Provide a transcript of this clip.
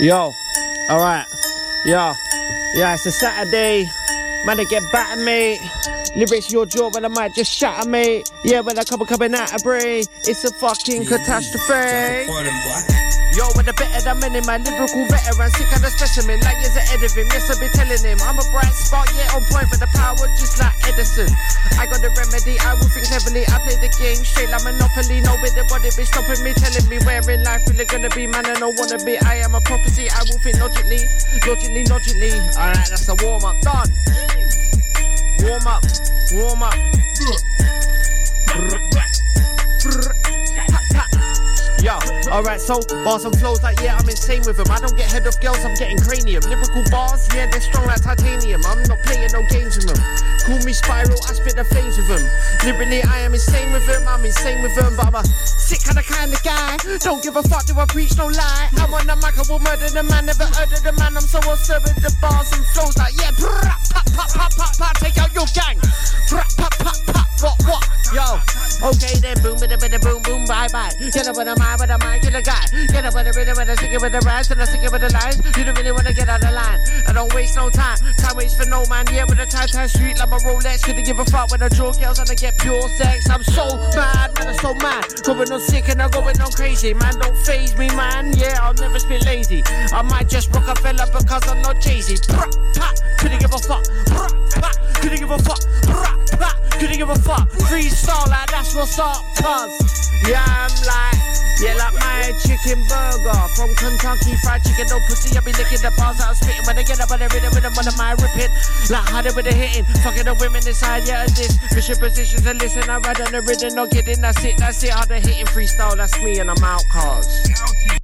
Yo, alright. Yo, yeah, it's a Saturday. Man, they get battered, mate. Lyrics your jaw, but I might just shatter, mate. Yeah, when I come coming out of bray, it's a fucking catastrophe. Yo, with the better than many, my lyrical veteran, sick of the specimen, like years ahead of him. Yes, I'll be telling him, I'm a bright spot, yeah, on point with the power, just like Edison. I got the remedy, I will think heavily. I play the game straight like Monopoly. No bit the body be stopping me, telling me where in life really gonna be, man. I don't wanna be. I am a prophecy, I will think logically, logically, logically. Alright, that's a warm up, done. Warm up, warm up. Yo, alright, so bars and flows like yeah, I'm insane with them. I don't get head of girls, I'm getting cranium. Lyrical bars, yeah, they're strong like titanium. I'm not playing no games with them. Call me spiral, I spit the flames with them. Lyrically, I am insane with them, I'm insane with them, but I'm a sick kind of kind of guy. Don't give a fuck, do I preach no lie? I'm on the mic, I will murder the man, never heard of the man. I'm so observant the bars and flows like yeah, pop, pop, pop, pop, take out your gang. Brrrr, pop, pop, pop, what, what? Yo, okay then, boom, bada, bada, boom, boom, bye, bye. Get up with a mind, with a mind, get a guy. Get up with a rhythm, with stick it with the rhymes, and I stick it with the lines. You don't really wanna get out of line. I don't waste no time, time waits for no man. Yeah, with a tight, tight street like my Rolex. Couldn't give a fuck when I draw girls and I get pure sex. I'm so mad, man, I'm so mad. Going on sick and I'm going on crazy. Man, don't phase me, man. Yeah, I'll never spit lazy. I might just rock a fella because I'm not Jay-Z. Couldn't give a fuck. Couldn't give a fuck. Couldn't give a fuck. Freestyle like that's what's up, cuz. Yeah, I'm like, yeah, like my chicken burger from Kentucky Fried Chicken. No pussy, I be licking the bars out, spitting when I get up on the rhythm, rhythm on the my ripping. Like harder with the hitting, fucking the women inside, yeah, this. Mission positions and listen, I ride on the rhythm, not getting that's it, that's it. Harder hitting freestyle, that's me, and I'm out, cuz.